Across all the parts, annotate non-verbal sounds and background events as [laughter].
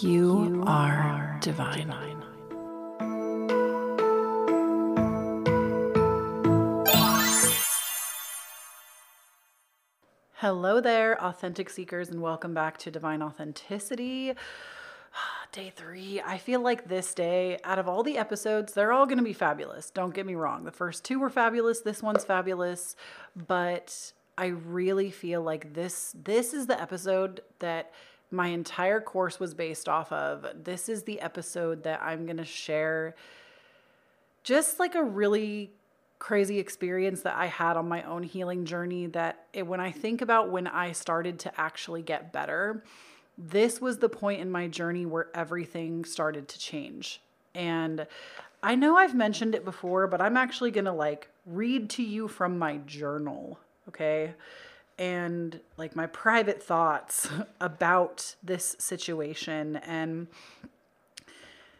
You, are, divine. Hello there, authentic seekers, and welcome back to Divine Authenticity. [sighs] Day three. I feel like this day, out of all the episodes, they're all going to be fabulous. Don't get me wrong. The first two were fabulous. This one's fabulous. But I really feel like this this is the episode that my entire course was based off of. This is the episode that I'm going to share just like a really crazy experience that I had on my own healing journey that it, when I think about when I started to actually get better, this was the point in my journey where everything started to change. And I know I've mentioned it before, but I'm actually going to like read to you from my journal, okay? And like my private thoughts [laughs] about this situation. And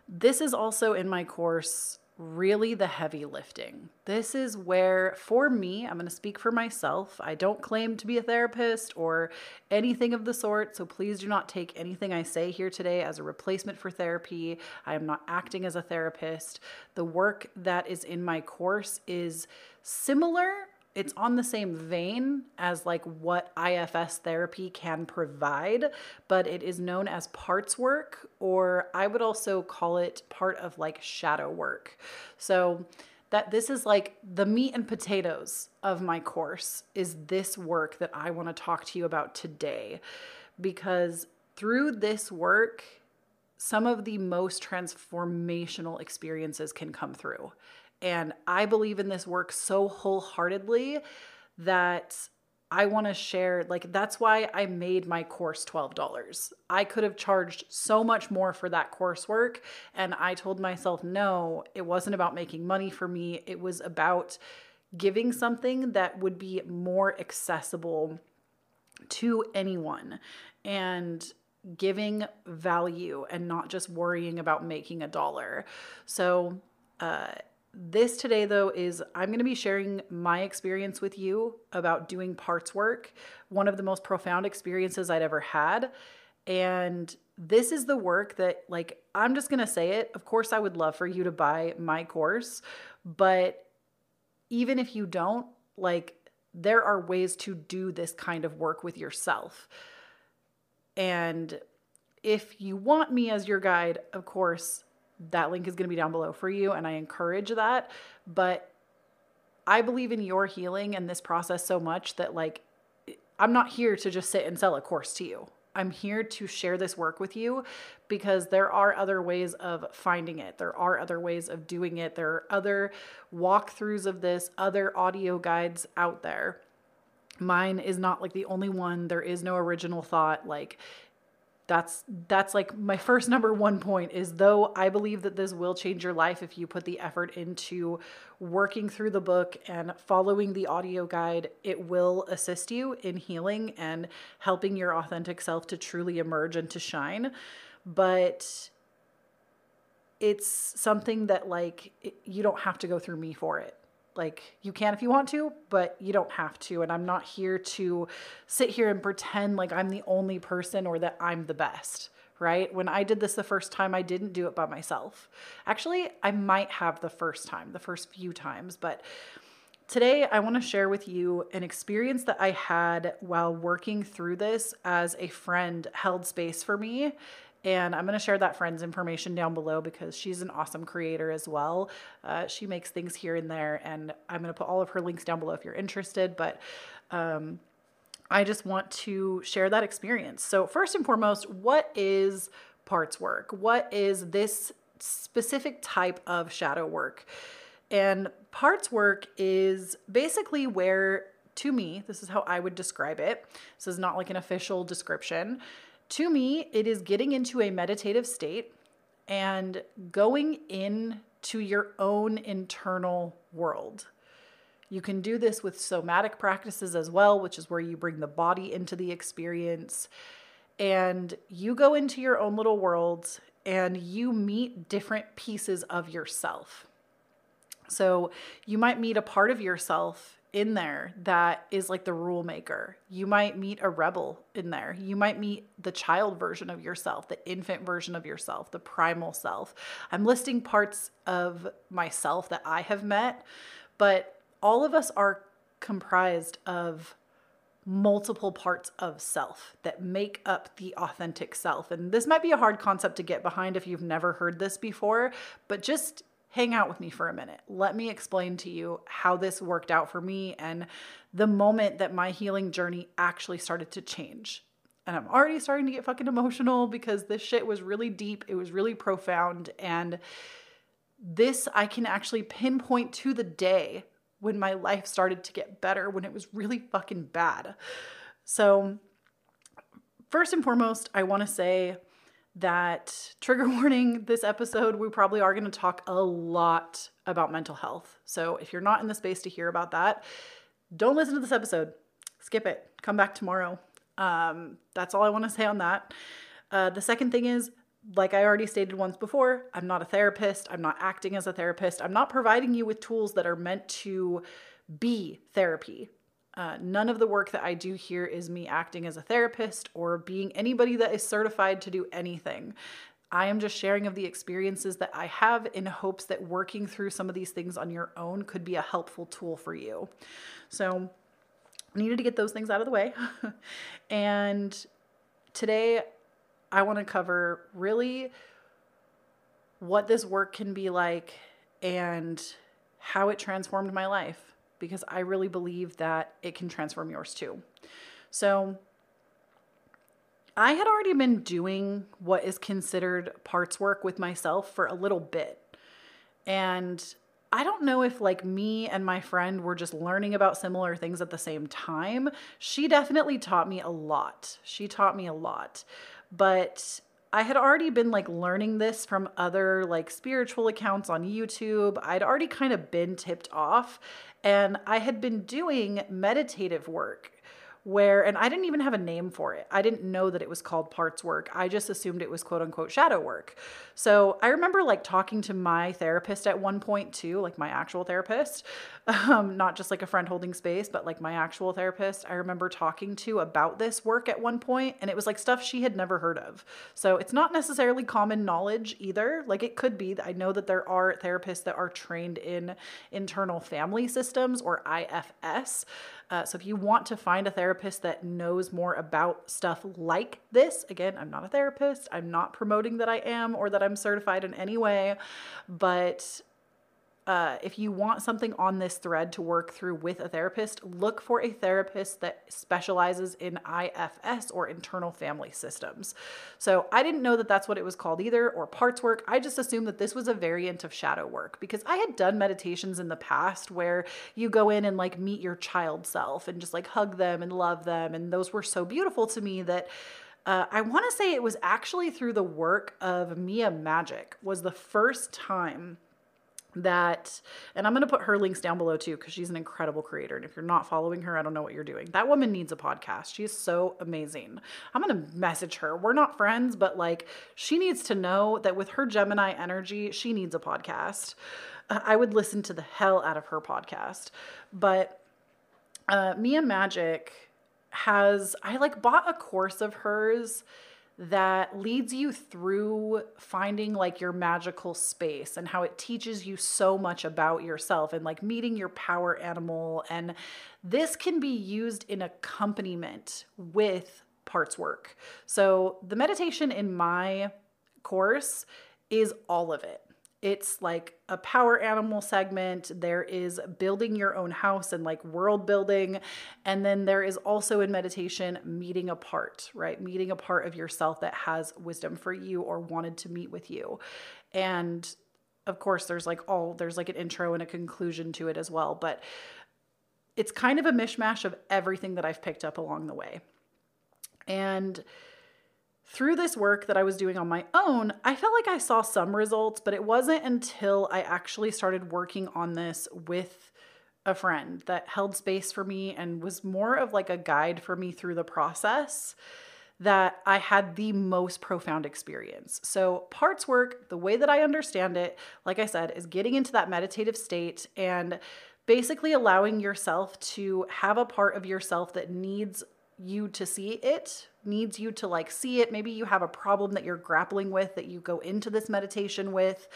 this is also in my course really the heavy lifting. This is where, for me, I'm going to speak for myself. I don't claim to be a therapist or anything of the sort, so please do not take anything I say here today as a replacement for therapy. I am not acting as a therapist. The work that is in my course is similar it's on the same vein as like what IFS therapy can provide, but it is known as parts work, or I would also call it part of like shadow work. So that this is like the meat and potatoes of my course is this work that I want to talk to you about today because through this work some of the most transformational experiences can come through and I believe in this work so wholeheartedly that I want to share. Like, that's why I made my course $12. I could have charged so much more for that coursework. And I told myself, no, it wasn't about making money for me. It was about giving something that would be more accessible to anyone and giving value and not just worrying about making a dollar. So, uh, this today, though, is I'm going to be sharing my experience with you about doing parts work, one of the most profound experiences I'd ever had. And this is the work that, like, I'm just going to say it. Of course, I would love for you to buy my course, but even if you don't, like, there are ways to do this kind of work with yourself. And if you want me as your guide, of course, that link is going to be down below for you and I encourage that. But I believe in your healing and this process so much that like I'm not here to just sit and sell a course to you. I'm here to share this work with you because there are other ways of finding it. There are other ways of doing it. There are other walkthroughs of this, other audio guides out there. Mine is not like the only one. There is no original thought. Like that's that's like my first number one point is though i believe that this will change your life if you put the effort into working through the book and following the audio guide it will assist you in healing and helping your authentic self to truly emerge and to shine. But it's something that like it, you don't have to go through me for it like you can if you want to, but you don't have to. And I'm not here to sit here and pretend like I'm the only person or that I'm the best, right? When I did this the first time, I didn't do it by myself. Actually, I might have the first time, the first few times, but Today, I want to share with you an experience that I had while working through this as a friend held space for me and I'm going to share that friend's information down below because she's an awesome creator as well. Uh, she makes things here and there, and I'm going to put all of her links down below if you're interested. But um, I just want to share that experience. So, first and foremost, what is parts work? What is this specific type of shadow work? And parts work is basically where, to me, this is how I would describe it. This is not like an official description. To me, it is getting into a meditative state and going in to your own internal world. You can do this with somatic practices as well, which is where you bring the body into the experience. And you go into your own little world and you meet different pieces of yourself. So you might meet a part of yourself in there that is like the rule maker. You might meet a rebel in there. You might meet the child version of yourself, the infant version of yourself, the primal self. I'm listing parts of myself that I have met, but all of us are comprised of multiple parts of self that make up the authentic self. And this might be a hard concept to get behind if you've never heard this before, but just hang out with me for a minute. Let me explain to you how this worked out for me and the moment that my healing journey actually started to change. And I'm already starting to get fucking emotional because this shit was really deep, it was really profound. And this I can actually pinpoint to the day when my life started to get better when it was really fucking bad. So, first and foremost, I want to say that trigger [laughs] warning this episode, we probably are going to talk a lot about mental health. So, if you're not in the space to hear about that, don't listen to this episode. Skip it. Come back tomorrow. Um, that's all I want to say on that. Uh, the second thing is like I already stated once before, I'm not a therapist. I'm not acting as a therapist. I'm not providing you with tools that are meant to be therapy. Uh, none of the work that I do here is me acting as a therapist or being anybody that is certified to do anything. I am just sharing of the experiences that I have in hopes that working through some of these things on your own could be a helpful tool for you. So, needed to get those things out of the way. [laughs] and today I want to cover really what this work can be like and how it transformed my life because I really believe that it can transform yours too. So, I had already been doing what is considered parts work with myself for a little bit. And I don't know if like me and my friend were just learning about similar things at the same time. She definitely taught me a lot. She taught me a lot but I had already been like learning this from other like spiritual accounts on YouTube. I'd already kind of been tipped off and I had been doing meditative work where, and I didn't even have a name for it. I didn't know that it was called parts work. I just assumed it was quote unquote shadow work. So I remember like talking to my therapist at one point too, like my actual therapist, [laughs] um, not just like a friend holding space, but like my actual therapist. I remember talking to about this work at one point, and it was like stuff she had never heard of. So it's not necessarily common knowledge either. Like it could be. I know that there are therapists that are trained in internal family systems or IFS. Uh, so if you want to find a therapist that knows more about stuff like this, again, I'm not a therapist. I'm not promoting that I am or that I'm certified in any way, but uh, if you want something on this thread to work through with a therapist, look for a therapist that specializes in IFS or internal family systems. So I didn't know that that's what it was called either, or parts work. I just assumed that this was a variant of shadow work because I had done meditations in the past where you go in and like meet your child self and just like hug them and love them. And those were so beautiful to me that. Uh, I want to say it was actually through the work of Mia Magick was the first time that and i'm going to put her links down below too because she's an incredible creator and if you're not following her i don't know what you're doing. That woman needs a podcast. She's so amazing. I'm going to message her. We're not friends but like she needs to know that with her gemini energy she needs a podcast. Uh, i would listen to the hell out of her podcast. But uh, Mia Magick has i like bought a course of hers that leads you through finding like your magical space and how it teaches you so much about yourself and like meeting your power animal. And this can be used in accompaniment with parts work. So the meditation in my course is all of it. It's like a power animal segment. There is building your own house and like world building. And then there is also in meditation meeting a part, right? Meeting a part of yourself that has wisdom for you or wanted to meet with you. And of course, there's like all, there's like an intro and a conclusion to it as well. But it's kind of a mishmash of everything that I've picked up along the way. And through this work that I was doing on my own, I felt like I saw some results, but it wasn't until I actually started working on this with a friend that held space for me and was more of like a guide for me through the process that I had the most profound experience. So, parts work, the way that I understand it, like I said, is getting into that meditative state and basically allowing yourself to have a part of yourself that needs you to see it needs you to like see it maybe you have a problem that you're grappling with that you go into this meditation with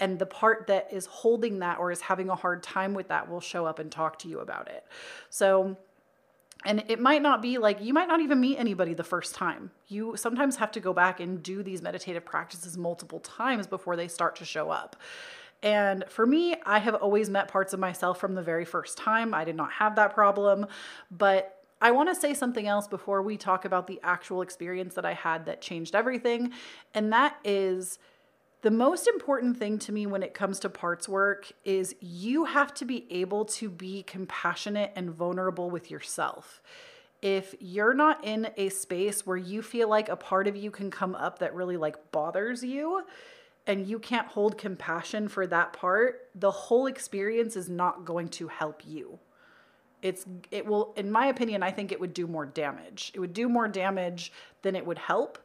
and the part that is holding that or is having a hard time with that will show up and talk to you about it so and it might not be like you might not even meet anybody the first time you sometimes have to go back and do these meditative practices multiple times before they start to show up and for me, I have always met parts of myself from the very first time. I did not have that problem. But I want to say something else before we talk about the actual experience that I had that changed everything. And that is the most important thing to me when it comes to parts work is you have to be able to be compassionate and vulnerable with yourself. If you're not in a space where you feel like a part of you can come up that really like bothers you, and you can't hold compassion for that part, the whole experience is not going to help you. It's it will in my opinion, I think it would do more damage. It would do more damage than it would help.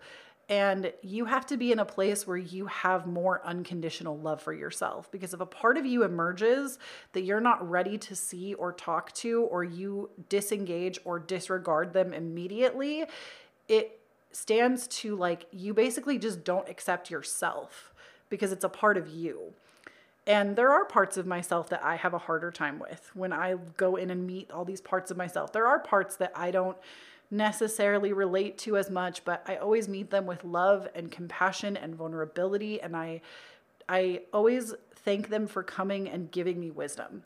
And you have to be in a place where you have more unconditional love for yourself. Because if a part of you emerges that you're not ready to see or talk to, or you disengage or disregard them immediately, it stands to like you basically just don't accept yourself because it's a part of you. And there are parts of myself that I have a harder time with when I go in and meet all these parts of myself. There are parts that I don't necessarily relate to as much, but I always meet them with love and compassion and vulnerability and I I always thank them for coming and giving me wisdom.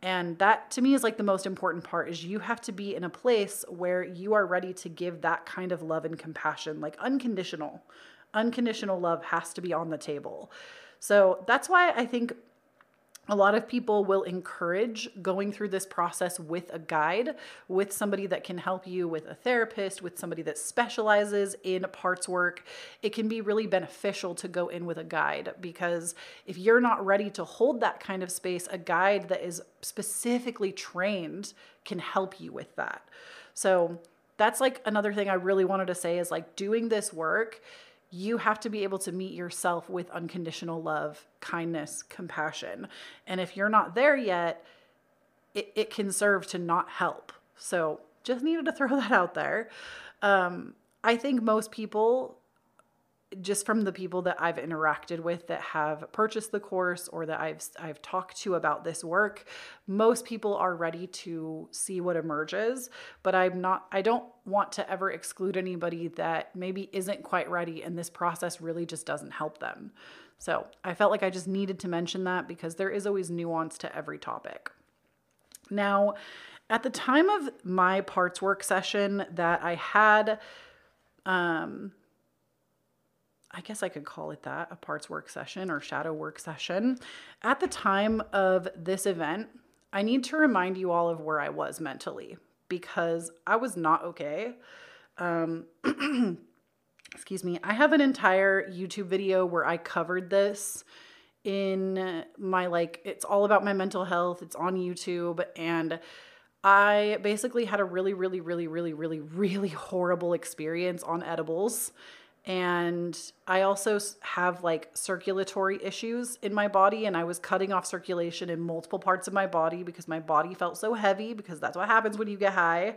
And that to me is like the most important part is you have to be in a place where you are ready to give that kind of love and compassion, like unconditional unconditional love has to be on the table. So that's why I think a lot of people will encourage going through this process with a guide, with somebody that can help you, with a therapist, with somebody that specializes in parts work. It can be really beneficial to go in with a guide because if you're not ready to hold that kind of space, a guide that is specifically trained can help you with that. So that's like another thing I really wanted to say is like doing this work you have to be able to meet yourself with unconditional love, kindness, compassion. And if you're not there yet, it, it can serve to not help. So just needed to throw [laughs] that out there. Um, I think most people just from the people that I've interacted with that have purchased the course or that I've I've talked to about this work, most people are ready to see what emerges, but I'm not I don't want to ever exclude anybody that maybe isn't quite ready and this process really just doesn't help them. So, I felt like I just needed to mention that because there is always nuance to every topic. Now, at the time of my parts work session that I had um I guess I could call it that a parts work session or shadow work session. At the time of this event, I need to remind you all of where I was mentally because I was not okay. Um, [clears throat] excuse me. I have an entire YouTube video where I covered this in my like, it's all about my mental health. It's on YouTube. And I basically had a really, really, really, really, really, really horrible experience on edibles and I also have like circulatory issues in my body and I was cutting off circulation in multiple parts of my body because my body felt so heavy because that's what happens when you get high.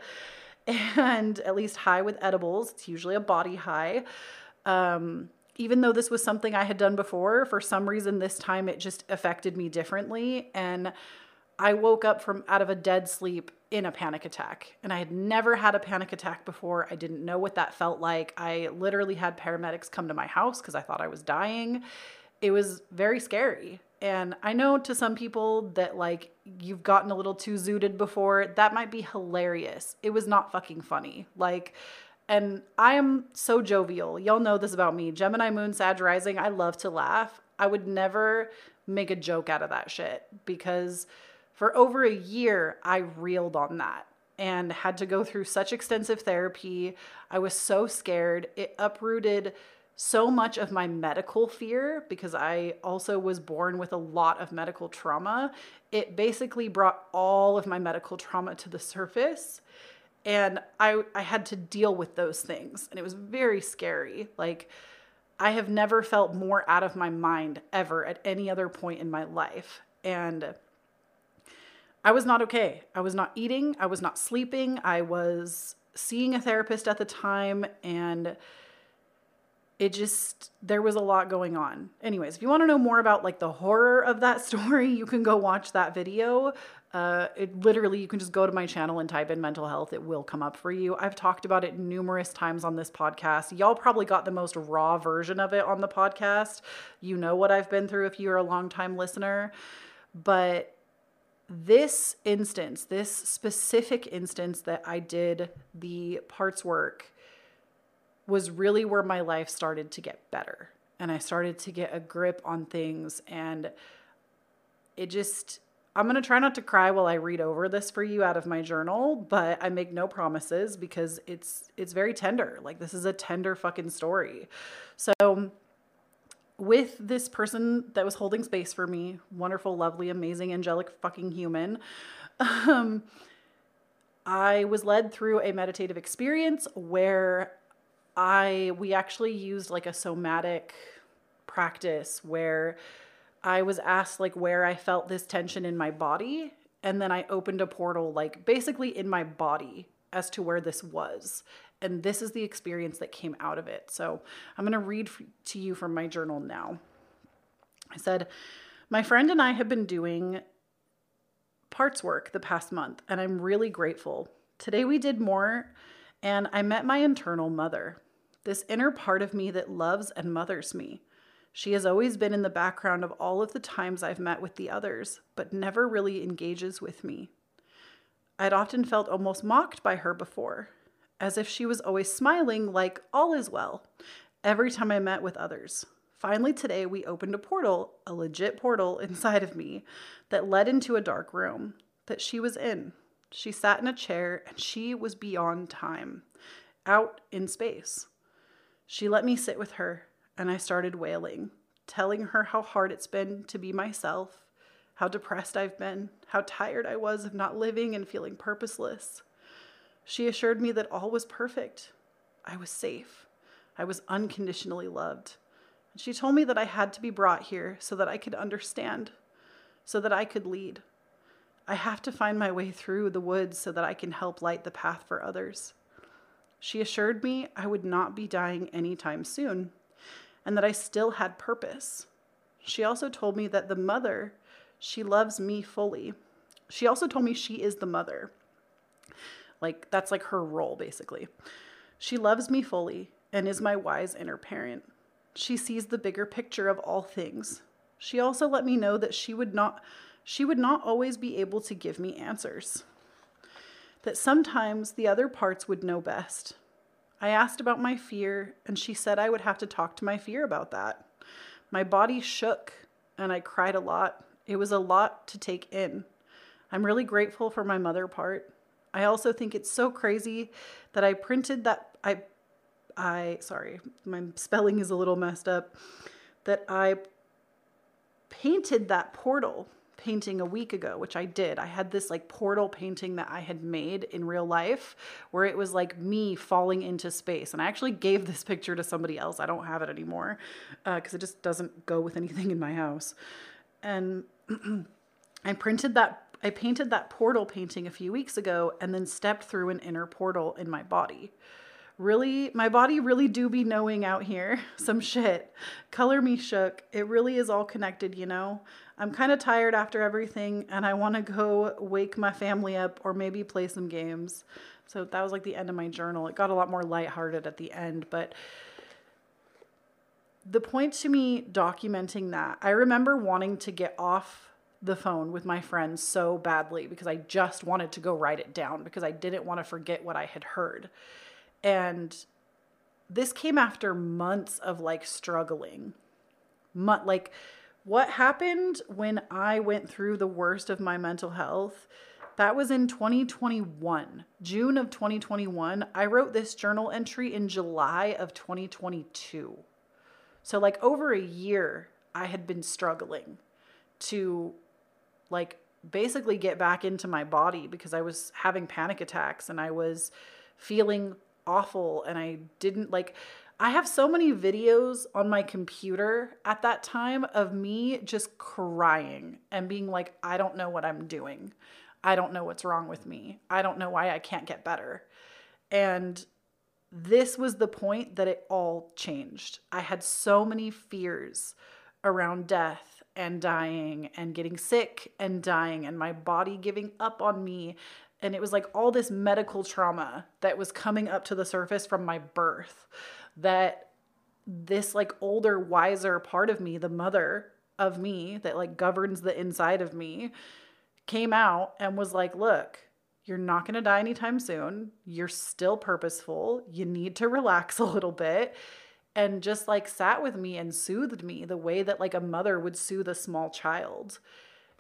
[laughs] And at least high with edibles it's usually a body high. Um, even though this was something I had done before for some reason this time it just affected me differently and I woke up from out of a dead sleep in a panic attack. And I had never had a panic attack before. I didn't know what that felt like. I literally had paramedics come to my house because I thought I was dying. It was very scary. And I know to some people that like you've gotten a little too zooted before, that might be hilarious. It was not fucking funny. Like, and I am so jovial. Y'all know this about me. Gemini moon, Sag rising, I love to laugh. I would never make a joke out of that shit because for over a year, I reeled on that and had to go through such extensive therapy. I was so scared. It uprooted so much of my medical fear because I also was born with a lot of medical trauma. It basically brought all of my medical trauma to the surface. And I, I had to deal with those things. And it was very scary. Like, I have never felt more out of my mind ever at any other point in my life. And I was not okay. I was not eating, I was not sleeping. I was seeing a therapist at the time and it just there was a lot going on. Anyways if you want to know more about like the horror of that [laughs] story you can go watch that video. Uh, it literally you can just go to my channel and type in mental health. It will come up for you. I've talked about it numerous times on this podcast. Y'all probably got the most raw version of it on the podcast. You know what i've been through if you're a long time listener. But this instance this specific instance that i did the parts work was really where my life started to get better and I started to get a grip on things and it just I'm going to try not to cry while I read over this for you out of my journal, but I make no promises because it's it's very tender. Like this is a tender fucking story. So with this person that was holding space for me, wonderful, lovely, amazing, angelic fucking human, um, I was led through a meditative experience where I we actually used like a somatic practice where I was asked like where I felt this tension in my body and then I opened a portal like basically in my body as to where this was. And this is the experience that came out of it. So I'm going to read to you from my journal now. I said, My friend and I have been doing parts work the past month, and I'm really grateful. Today we did more, and I met my internal mother this inner part of me that loves and mothers me. She has always been in the background of all of the times I've met with the others, but never really engages with me. I'd often felt almost mocked by her before, as if she was always smiling, like all is well, every time I met with others. Finally, today we opened a portal, a legit portal [laughs] inside of me that led into a dark room that she was in. She sat in a chair and she was beyond time, out in space. She let me sit with her, and I started wailing, telling her how hard it's been to be myself, how depressed I've been, how tired I was of not living and feeling purposeless. She assured me that all was perfect. I was safe. I was unconditionally loved. And she told me that I had to be brought here so that I could understand, so that I could lead. I have to find my way through the woods so that I can help light the path for others. She assured me I would not be dying anytime soon and that I still had purpose. She also told me that the mother, she loves me fully. She also told me she is the mother. Like, that's like her role, basically. She loves me fully and is my wise inner parent. She sees the bigger picture of all things. She also let me know that she would not she would not always be able to give me answers that sometimes the other parts would know best. I asked about my fear, and she said I would have to talk to my fear about that. My body shook, and I cried a lot. It was a lot to take in. I'm really grateful for my mother part. I also think it's so crazy that I printed that I I sorry, my spelling is a little messed up that I painted that portal painting a week ago, which I did. I had this like portal painting that I had made in real life where it was like me falling into space. And I actually gave this picture to somebody else. I don't have it anymore because uh, it just doesn't go with anything in my house. And [clears throat] I printed that. I painted that portal painting a few weeks ago and then stepped through an inner portal in my body. Really my body really do be knowing out here [laughs] some shit. Color me shook. It really is all connected you know? I'm kind of tired after everything and i want to go wake my family up or maybe play some games. So that was like the end of my journal. It got a lot more lighthearted at the end but the point to me documenting that i remember wanting to get off the phone with my friends so badly because i just wanted to go write it down because i didn't want to forget what i had heard and this came after months of like struggling. Mo- like what happened when I went through the worst of my mental health? That was in 2021, June of 2021. I wrote this journal entry in July of 2022. So, like, over a year, I had been struggling to, like, basically get back into my body because I was having panic attacks and I was feeling awful and I didn't like I have so many videos on my computer at that time of me just crying and being like I don't know what I'm doing. I don't know what's wrong with me. I don't know why I can't get better. And this was the point that it all changed. I had so many fears around death and dying and getting sick and dying and my body giving up on me. And it was like all this medical trauma that was coming up to the surface from my birth that this like older, wiser part of me, the mother of me that like governs the inside of me, came out and was like, look, you're not going to die anytime soon. You're still purposeful. You need to relax [laughs] a little bit. And just like sat with me and soothed me the way that like a mother would soothe a small child.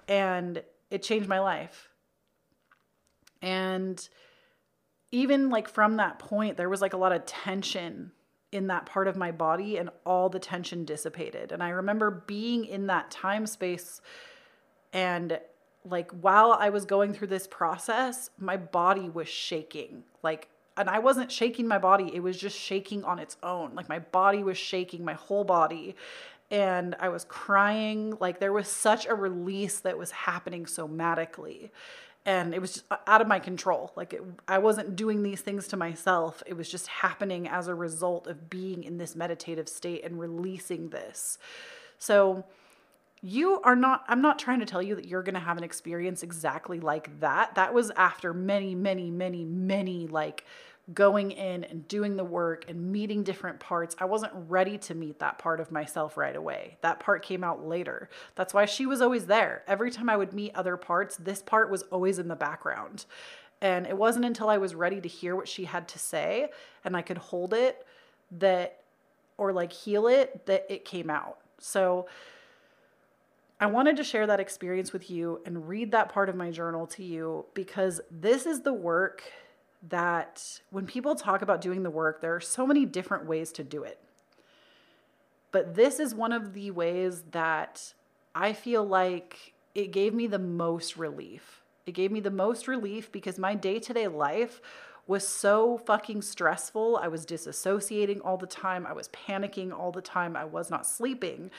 And it changed my life. And even like from that point, there was like a lot of tension in that part of my body, and all the tension dissipated. And I remember being in that time space and like while I was going through this process, my body was shaking. Like and I wasn't shaking my body, it was just shaking on its own. Like my body was shaking, my whole body. And I was crying. Like there was such a release that was happening somatically. And it was just uh, out of my control. Like it, I wasn't doing these things to myself. It was just happening as a result of being in this meditative state and releasing this. So, you are not i'm not trying to tell you that you're going to have an experience exactly like that that was after many many many many like going in and doing the work and meeting different parts. I wasn't ready to meet that part of myself right away. That part came out later. That's why she was always there. Every time i would meet other parts this part was always in the background. And it wasn't until i was ready to hear what she had to say and i could hold it that or like heal it that it came out. So I wanted to share that experience with you and read that part of my journal to you because this is the work that when people talk about doing the work, there are so many different ways to do it. But this is one of the ways that I feel like it gave me the most relief. It gave me the most relief because my day to day life was so fucking stressful. I was disassociating all the time. I was panicking all the time. I was not sleeping.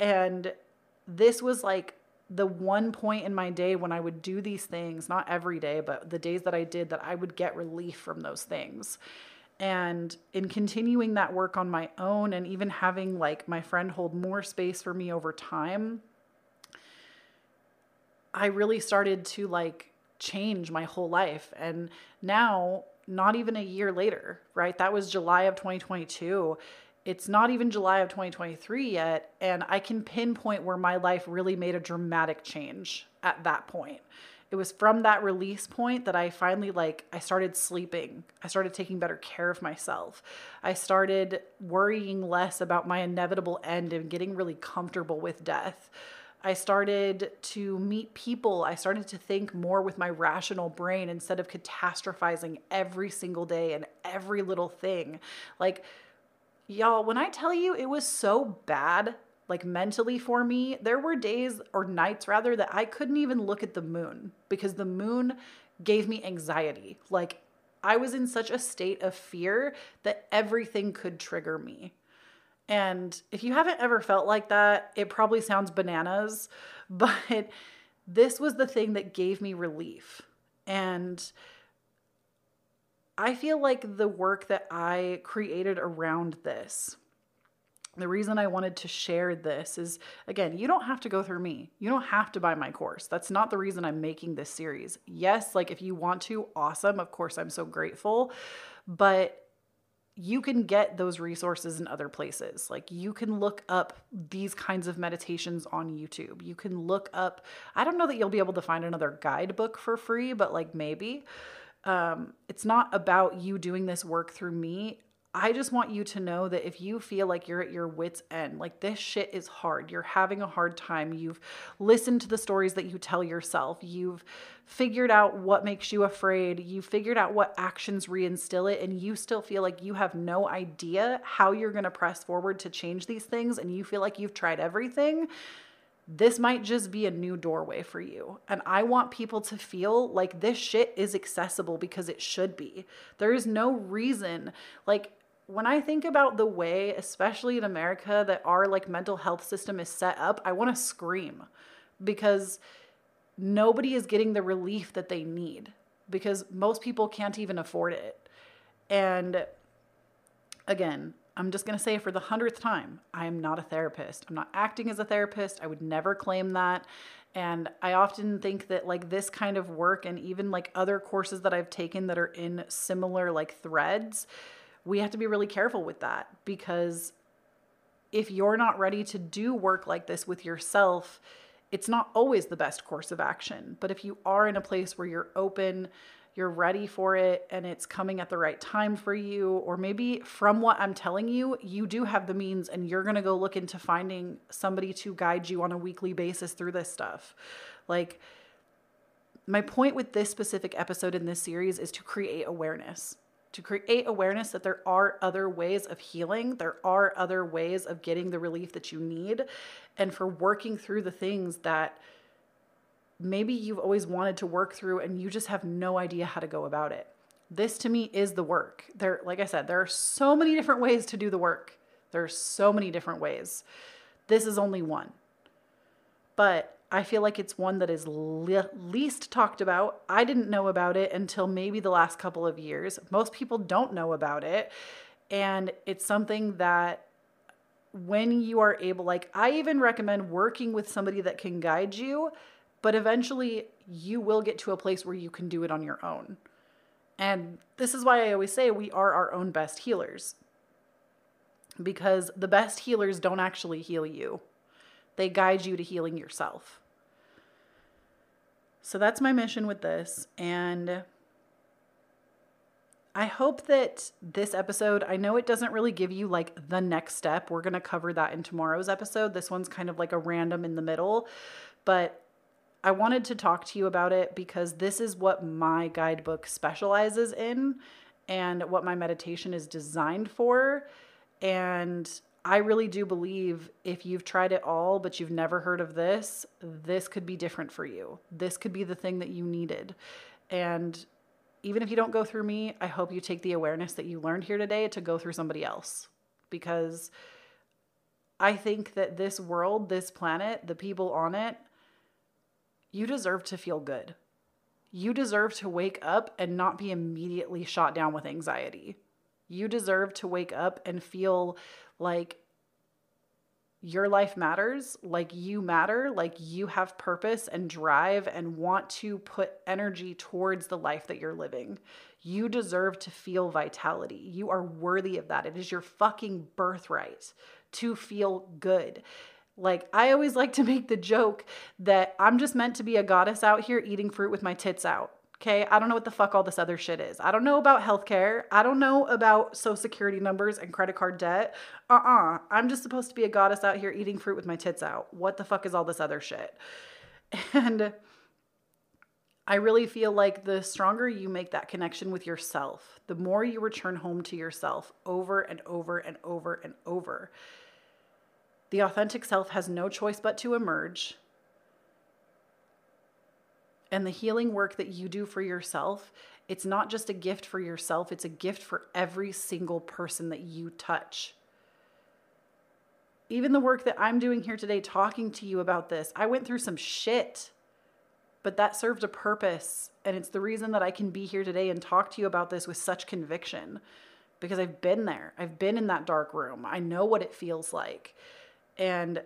And this was like the one point in my day when I would do these things, not every day, but the days that I did, that I would get relief from those things. And in continuing that work on my own and even having like my friend hold more space for me over time, I really started to like change my whole life. And now, not even a year later, right? That was July of 2022 it's not even July of 2023 yet, and I can pinpoint where my life really made a dramatic change at that point. It was from that release point that I finally like I started sleeping. I started taking better care of myself. I started worrying less about my inevitable end and getting really comfortable with death. I started to meet people. I started to think more with my rational brain instead of catastrophizing every single day and every little thing. Like Y'all, when I tell you it was so bad, like mentally for me, there were days or nights rather that I couldn't even look at the moon because the moon gave me anxiety. Like I was in such a state of fear that everything could trigger me. And if you haven't ever felt like that, it probably sounds bananas, [laughs] but this was the thing that gave me relief. And I feel like the work that I created around this, the reason I wanted to share this is again, you don't have to go through me. You don't have to buy my course. That's not the reason I'm making this series. Yes, like if you want to, awesome. Of course, I'm so grateful. But you can get those resources in other places. Like you can look up these kinds of meditations on YouTube. You can look up, I don't know that you'll be able to find another guidebook for free, but like maybe um, it's not about you doing this work through me. I just want you to know that if you feel like you're at your wits' end, like this shit is hard, you're having a hard time, you've listened to the stories that you tell yourself, you've figured out what makes you afraid, you've figured out what actions reinstill it, and you still feel like you have no idea how you're gonna press forward to change these things, and you feel like you've tried everything, this might just be a new doorway for you. And I want people to feel like this shit is accessible because it should be. There is no reason, like, when I think about the way, especially in America, that our like mental health system is set up, I want to scream because nobody is getting the relief that they need because most people can't even afford it. And again, I'm just going to say for the hundredth time, I am not a therapist. I'm not acting as a therapist. I would never claim that. And I often think that like this kind of work and even like other courses that I've taken that are in similar like threads, we have to be really careful with that because if you're not ready to do work like this with yourself, it's not always the best course of action. But if you are in a place where you're open, you're ready for it, and it's coming at the right time for you, or maybe from what I'm telling you, you do have the means and you're going to go look into finding somebody to guide you on a weekly basis through this stuff. Like, my point with this specific episode in this series is to create awareness to create awareness that there are other ways of healing, there are other ways of getting the relief that you need, and for working through the things that maybe you've always wanted to work through and you just have no idea how to go about it. This to me is the work. There like I said, there are so many different ways to do the work. There are so many different ways. This is only one. But I feel like it's one that is le- least talked about. I didn't know about it until maybe the last couple of years. Most people don't know about it. And it's something that when you are able, like, I even recommend working with somebody that can guide you, but eventually you will get to a place where you can do it on your own. And this is why I always say we are our own best healers. Because the best healers don't actually heal you they guide you to healing yourself. So that's my mission with this. And I hope that this episode, I know it doesn't really give you like the next step. We're going to cover that in tomorrow's episode. This one's kind of like a random in the middle, but I wanted to talk to you about it because this is what my guidebook specializes in and what my meditation is designed for. And I really do believe if you've tried it all, but you've never heard of this, this could be different for you. This could be the thing that you needed. And even if you don't go through me, I hope you take the awareness that you learned here today to go through somebody else. Because I think that this world, this planet, the people on it, you deserve to feel good. You deserve to wake up and not be immediately shot down with anxiety. You deserve to wake up and feel like your life matters, like you matter, like you have purpose and drive and want to put energy towards the life that you're living. You deserve to feel vitality. You are worthy of that. It is your fucking birthright to feel good. Like, I always like to make the joke that I'm just meant to be a goddess out here eating fruit with my tits out. Okay, I don't know what the fuck all this other shit is. I don't know about healthcare. I don't know about social security numbers and credit card debt. Uh uh-uh. uh. i am just supposed to be a goddess out here eating fruit with my tits out. What the fuck is all this other shit? [laughs] And I really feel like the stronger you make that connection with yourself, the more you return home to yourself over and over and over and over. The authentic self has no choice but to emerge and the healing work that you do for yourself, it's not just a gift for yourself, it's a gift for every single person that you touch. Even the work that I'm doing here today, talking to you about this, I went through some shit, but that served a purpose. And it's the reason that I can be here today and talk to you about this with such conviction because I've been there. I've been in that dark room. I know what it feels like. And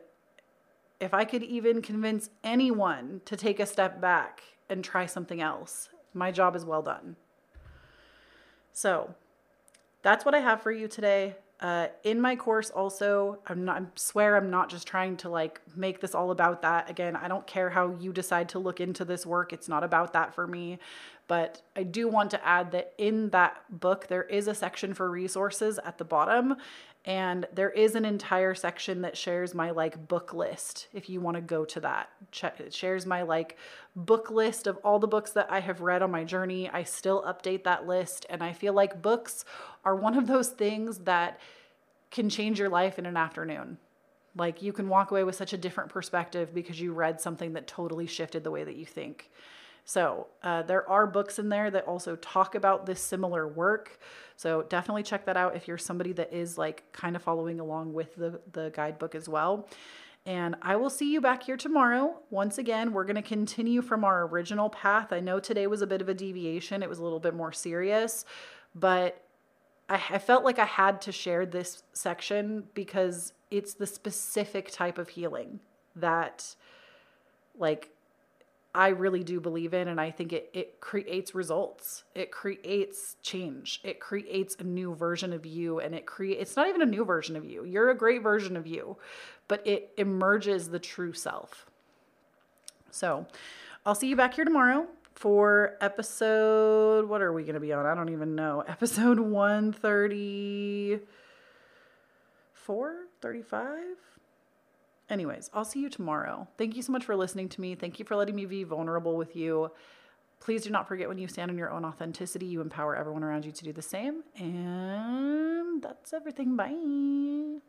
if I could even convince anyone to take a step back and try something else, my job is well done. So that's what I have for you today. Uh, in my course, also, I'm not, I swear I'm not just trying to like make this all about that. Again, I don't care how you decide to look into this work. It's not about that for me. But I do want to add that in that book, there is a section for resources at the bottom and there is an entire section that shares my like book list if you want to go to that. It shares my like book list of all the books that i have read on my journey. I still update that list and i feel like books are one of those things that can change your life in an afternoon. Like you can walk away with such a different perspective because you read something that totally shifted the way that you think so uh, there are books in there that also talk about this similar work. So definitely check that out if you're somebody that is like kind of following along with the, the guidebook as well. And I will see you back here tomorrow. Once again, we're going to continue from our original path. I know today was a bit of a deviation, it was a little bit more serious, but I, I felt like I had to share this section because it's the specific type of healing that, like, I really do believe in, and I think it it creates results. It creates change. It creates a new version of you, and it create. It's not even a new version of you. You're a great version of you, but it emerges the true self. So, I'll see you back here tomorrow for episode. What are we going to be on? I don't even know. [laughs] Episode one thirty four, thirty five anyways, I'll see you tomorrow. Thank you so much for listening to me. Thank you for letting me be vulnerable with you. Please do not forget when you stand in your own authenticity, you empower everyone around you to do the same. And that's everything. Bye.